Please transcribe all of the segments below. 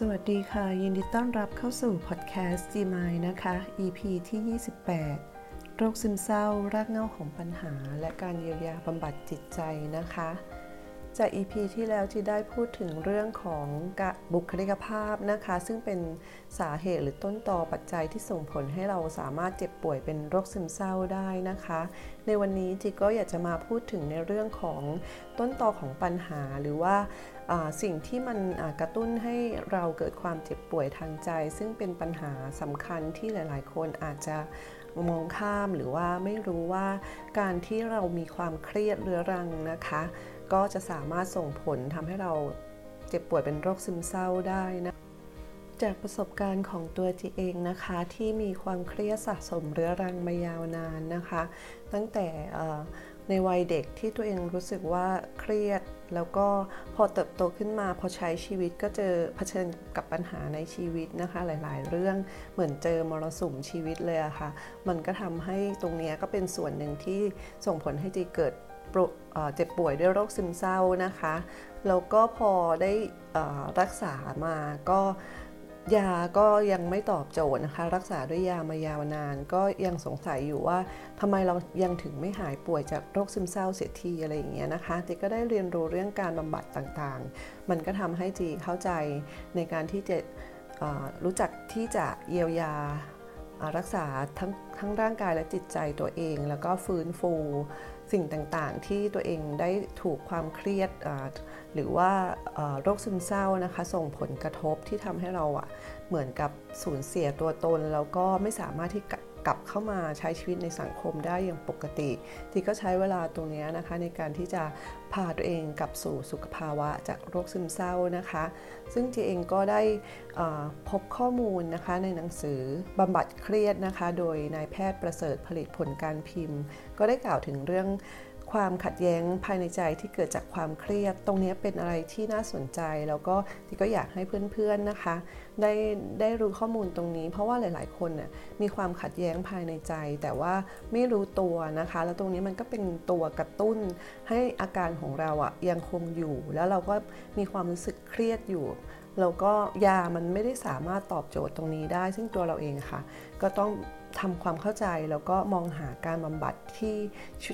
สวัสดีค่ะ ยินดีต้อนรับเข้าสู่พอดแคสต์ g m i นะคะ EP ที่ 28 โรคซึมเศร้า รากเหง้าของปัญหา และการเยียวยาบำบัดจิตใจนะคะ จาก EP ที่แล้วที่ได้พูดถึงเรื่องของบุคลิกภาพนะคะ ซึ่งเป็นสาเหตุหรือต้นตอปัจจัยที่ส่งผลให้เราสามารถเจ็บป่วยเป็นโรคซึมเศร้าได้นะคะ ในวันนี้จีก็อยากจะมาพูดถึงในเรื่องของต้นตอของปัญหาหรือว่าสิ่งที่มันกระตุ้นให้เราเกิดความเจ็บป่วยทางใจ ซึ่งเป็นปัญหาสำคัญที่หลาย ๆ คนอาจจะมองข้ามหรือว่าไม่รู้ว่าการที่เรามีความเครียดเรื้อรังนะคะ ก็จะสามารถส่งผลทำให้เราเจ็บป่วยเป็นโรคซึมเศร้าได้นะจากประสบการณ์ของตัวจีเองนะคะที่มีความเครียดสะสมเรื้อรังมายาวนานนะคะ ตั้งแต่ในวัยเด็กที่ตัวเองรู้สึกว่าเครียด แล้วก็พอเติบโตขึ้นมาพอใช้ชีวิตก็เจอเผชิญกับปัญหาในชีวิตนะคะ หลาย ๆ เรื่องเหมือนเจอมรสุมชีวิตเลยอะคะ่ะ มันก็ทำให้ตรงนี้ก็เป็นส่วนหนึ่งที่ส่งผลให้จีเกิด เจ็บป่วยด้วยโรคซึมเศร้านะคะ แล้วก็พอได้รักษามาก็ยาก็ยังไม่ตอบโจทย์นะคะ รักษาด้วยยามายาวนาน ก็ยังสงสัยอยู่ว่าทำไมเรายังถึงไม่หายป่วยจากโรคซึมเศร้าเสียทีอะไรอย่างเงี้ยนะคะจีก็ได้เรียนรู้เรื่องการบำบัดต่างๆ มันก็ทำให้จีเข้าใจในการที่จะรู้จักที่จะเยียวยา รักษาทั้งทั้งร่างกายและจิตใจตัวเอง แล้วก็ฟื้นฟูสิ่งต่างๆ ที่ตัวเองได้ถูกความเครียดหรือว่าโรคซึมเศร้านะคะ ส่งผลกระทบที่ทำให้เราอะเหมือนกับสูญเสียตัวตน แล้วก็ไม่สามารถที่ กลับเข้ามาใช้ชีวิตในสังคมได้อย่างปกติ ที่ก็ใช้เวลาตรงนี้นะคะในการที่จะพาตัวเองกลับสู่สุขภาวะจากโรคซึมเศร้านะคะ ซึ่งจีเองก็ได้พบข้อมูลนะคะในหนังสือบำบัดเครียดนะคะ โดยนายแพทย์ประเสริฐผลิตผลการพิมพ์ ก็ได้กล่าวถึงเรื่อง ความขัดแย้งภายในใจที่เกิดจากความเครียด ตรงนี้เป็นอะไรที่น่าสนใจ แล้วก็ที่ก็อยากให้เพื่อนๆนะคะ ได้ได้รู้ข้อมูลตรงนี้ เพราะว่าหลายๆ คนน่ยมีความขัดแย้งภายในใจ แต่ว่าไม่รู้ตัวนะคะ แล้วตรงนี้มันก็เป็นตัวกระตุ้น ให้อาการของเราอะยังคงอยู่ แล้วเราก็มีความรู้สึกเครียดอยู่ แล้วก็ยามันไม่ได้สามารถตอบโจทย์ตรงนี้ได้ ซึ่งตัวเราเองค่ะ ก็ต้องทำความเข้าใจแล้วก็มองหาการบำบัดที่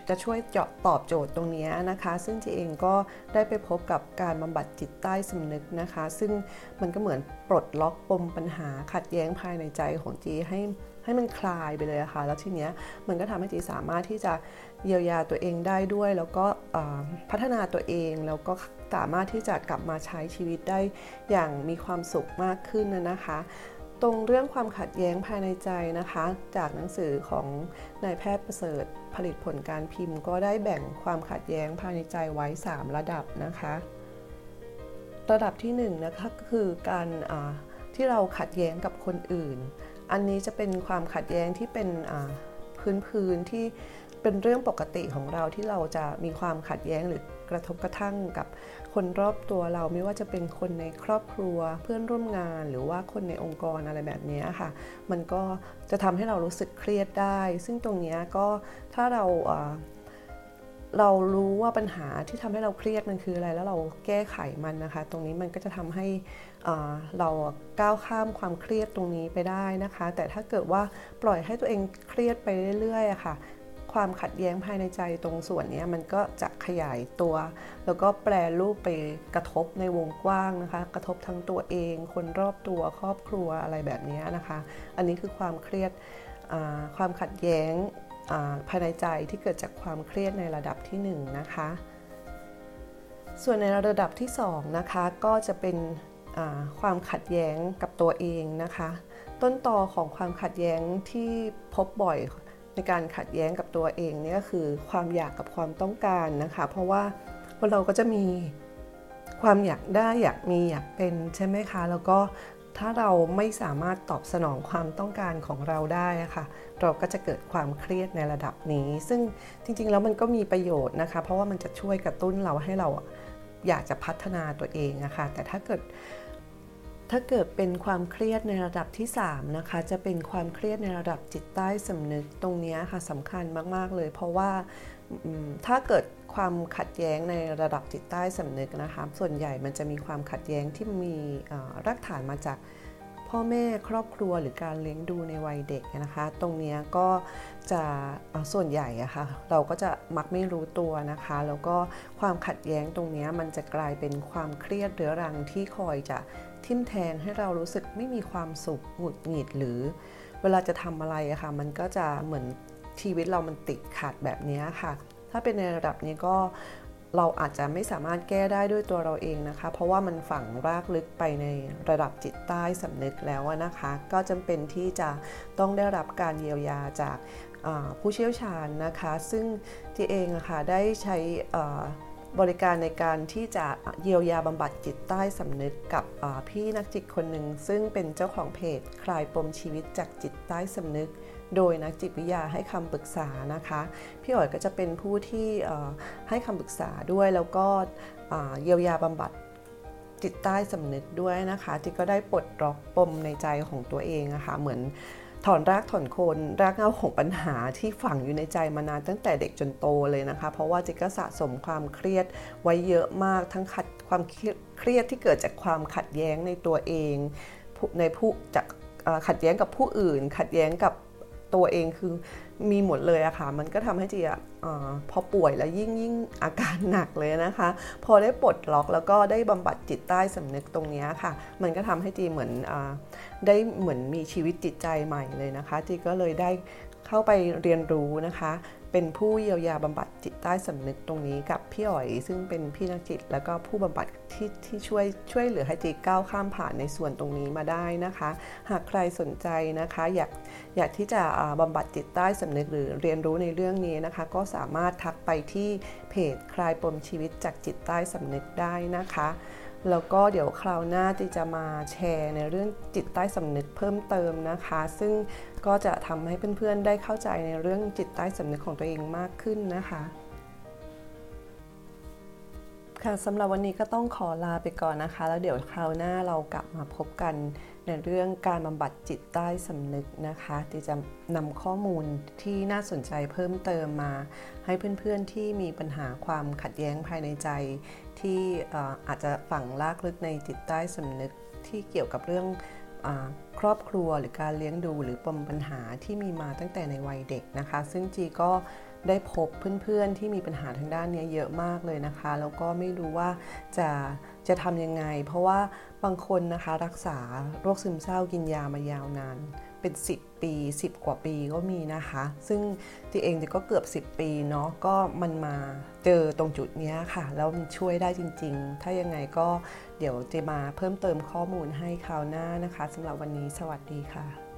จะช่วยเจาะตอบโจทย์ตรงนี้นะคะ ซึ่งจีเองก็ได้ไปพบกับการบำบัดจิตใต้สำนึกนะคะ ซึ่งมันก็เหมือนปลดล็อกปมปัญหาขัดแย้งภายในใจของจีให้ ให้มันคลายไปเลยะค่ะแล้วทีเนี้ยมันก็ทำให้จีสามารถที่จะเยียวยาตัวเองได้ด้วย แล้วก็พัฒนาตัวเองแล้วก็สามารถที่จะกลับมาใช้ชีวิตได้อย่างมีความสุขมากขึ้นนะคะ ตรงเรื่องความขัดแย้งภายในใจนะคะ จากหนังสือของนายแพทย์ประเสริฐผลิตผลการพิมพ์ ก็ได้แบ่งความขัดแย้งภายในใจไว้ 3 ระดับนะคะ ระดับที่1นนะคะก็คือการที่เราขัดแย้งกับคนอื่น อันนี้จะเป็นความขัดแย้งที่เป็นพื้นพื้นที่เป็นเรื่องปกติของเราที่เราจะมีความขัดแย้งหรือกระทบกระทั่งกับคนรอบตัวเราไม่ว่าจะเป็นคนในครอบครัวเพื่อนร่วมงาน หรือว่าคนในองค์กรอะไรแบบนี้ค่ะ มันก็จะทำให้เรารู้สึกเครียดได้ ซึ่งตรงนี้ก็ถ้าเรา เรารู้ว่าปัญหาที่ทำให้เราเครียดมันคืออะไร แล้วเราแก้ไขมันนะคะ ตรงนี้มันก็จะทำให้เราก้าวข้ามความเครียดตรงนี้ไปได้นะคะ แต่ถ้าเกิดว่าปล่อยให้ตัวเองเครียดไปเรื่อยๆค่ะ ความขัดแย้งภายในใจตรงส่วนนี้มันก็จะขยายตัว แล้วก็แปลรูปไปกระทบในวงกว้างนะคะ กระทบทั้งตัวเอง คนรอบตัวครอบครัวอะไรแบบนี้นะคะ อันนี้คือความเครียดความขัดแย้ง ภายในใจที่เกิดจากความเครียดในระดับที่1นนะคะ ส่วนในระดับที่2นะคะก็จะเป็นความขัดแย้งกับตัวเองนะคะ ต้นตอของความขัดแย้งที่พบบ่อยในการขัดแย้งกับตัวเองนี่ก็คือความอยากกับความต้องการนะคะ เพราะว่าเราก็จะมีความอยากได้อยากมีอยากเป็นใช่ไหมคะ แล้วก็ ถ้าเราไม่สามารถตอบสนองความต้องการของเราได้ค่ะ เราก็จะเกิดความเครียดในระดับนี้ ซึ่งจริงๆแล้วมันก็มีประโยชน์นะคะ เพราะว่ามันจะช่วยกระตุ้นเราให้เราอยากจะพัฒนาตัวเองนะคะแต่ถ้าเกิดถ้าเกิดเป็นความเครียดในระดับที่ 3 นะคะ จะเป็นความเครียดในระดับจิตใต้สำนึกตรงนี้ค่ะสำคัญมาก ๆ เลย เพราะว่าถ้าเกิด ความขัดแย้งในระดับจิตใต้สำนึกนะคะส่วนใหญ่มันจะมีความขัดแย้งที่มีรากฐานมาจากพ่อแม่ครอบครัวหรือการเลี้ยงดูในวัยเด็กนะคะ ตรงนี้ก็จะส่วนใหญ่อะคะ่ะเราก็จะมักไม่รู้ตัวนะคะ แล้วก็ความขัดแย้งตรงนี้มันจะกลายเป็นความเครียดเรื้อรังที่คอยจะทิ่มแทงให้เรารู้สึกไม่มีความสุขหงุดหงิดหรือ เวลาจะทำอะไรอะคะ่ะมันก็จะเหมือนชีวิตเรามันติดขัดแบบนี้ค่ะ ถ้าเป็นในระดับนี้ก็เราอาจจะไม่สามารถแก้ได้ด้วยตัวเราเองนะคะ เพราะว่ามันฝังรากลึกไปในระดับจิตใต้สำนึกแล้วนะคะ ก็จำเป็นที่จะต้องได้รับการเยียวยาจากผู้เชี่ยวชาญนะคะ ซึ่งที่เองนะคะได้ใช้ บริการในการที่จะเยียวยาบำบัดจิตใต้สำนึกกับพี่นักจิตคนหนึ่ง ซึ่งเป็นเจ้าของเพจคลายปมชีวิตจากจิตใต้สำนึก โดยนักจิตวิทยาให้คำปรึกษานะคะ พี่อ๋อยก็จะเป็นผู้ที่ให้คำปรึกษาด้วยแล้วก็เยียวยาบำบัดจิตใต้สำนึกด้วยนะคะที่ก็ได้ปลดล็อกปมในใจของตัวเองนะคะเหมือน ถอนรากถอนโคนรากเงาของปัญหาที่ฝังอยู่ในใจมานานตั้งแต่เด็กจนโตเลยนะคะ เพราะว่าจิกก็สะสมความเครียดไว้เยอะมากทั้งขัดความเครียดที่เกิดจากความขัดแย้งในตัวเองในผู้จากขัดแย้งกับผู้อื่น ขัดแย้งกับ ตัวเองคือมีหมดเลยอะค่ะ มันก็ทำให้จีอะพอป่วยแล้วยิ่งยิ่งอาการหนักเลยนะคะ พอได้ปลดล็อกแล้วก็ได้บำบัดจิตใต้สำนึกตรงนี้ค่ะ มันก็ทำให้จีเหมือนอได้เหมือนมีชีวิตจิตใจใหม่เลยนะคะ จีก็เลยได้ เข้าไปเรียนรู้นะคะ เป็นผู้เยียวยาบำบัดจิตใต้สำนึกตรงนี้กับพี่อ๋อย ซึ่งเป็นพี่นักจิต แล้วก็ผู้บำบัดที่ที่ช่วยช่วยเหลือให้จิตก้าวข้ามผ่านในส่วนตรงนี้มาได้นะคะ หากใครสนใจนะคะ อยากอยากที่จะบำบัดจิตใต้สำนึกหรือเรียนรู้ในเรื่องนี้นะคะ ก็สามารถทักไปที่เพจคลายปมชีวิตจากจิตใต้สำนึกได้นะคะ แล้วก็เดี๋ยวคราวหน้าจีจะมาแชร์ในเรื่องจิตใต้สำนึกเพิ่มเติมนะคะ ซึ่งก็จะทำให้เพื่อนๆได้เข้าใจในเรื่องจิตใต้สำนึกของตัวเองมากขึ้นนะคะ ค่ะสำหรับวันนี้ก็ต้องขอลาไปก่อนนะคะ แล้วเดี๋ยวคราวหน้าเรากลับมาพบกันในเรื่องการบำบัดจิตใต้สำนึกนะคะที่จะนำข้อมูลที่น่าสนใจเพิ่มเติมมา ให้เพื่อนๆที่มีปัญหาความขัดแย้งภายในใจ ที่อาจจะฝังลากลึกในจิตใต้สำนึกที่เกี่ยวกับเรื่องครอบครัวหรือการเลี้ยงดูหรือปมปัญหาที่มีมาตั้งแต่ในวัยเด็กนะคะ ซึ่งจีก็ ได้พบเพื่อนๆที่มีปัญหาทางด้านนี้เยอะมากเลยนะคะ แล้วก็ไม่รู้ว่าจะจะทำยังไง เพราะว่าบางคนนะคะรักษาโรคซึมเศร้ากินยามายาวนานเป็น 10 ปี 10 กว่าปีก็มีนะคะ ซึ่งที่เองก็เกือบ 10 ปีเนาะก็มันมาเจอตรงจุดนี้ค่ะ แล้วมันช่วยได้จริง ๆ ถ้ายังไงก็เดี๋ยวจะมาเพิ่มเติมข้อมูลให้คราวหน้านะคะสำหรับวันนี้สวัสดีค่ะ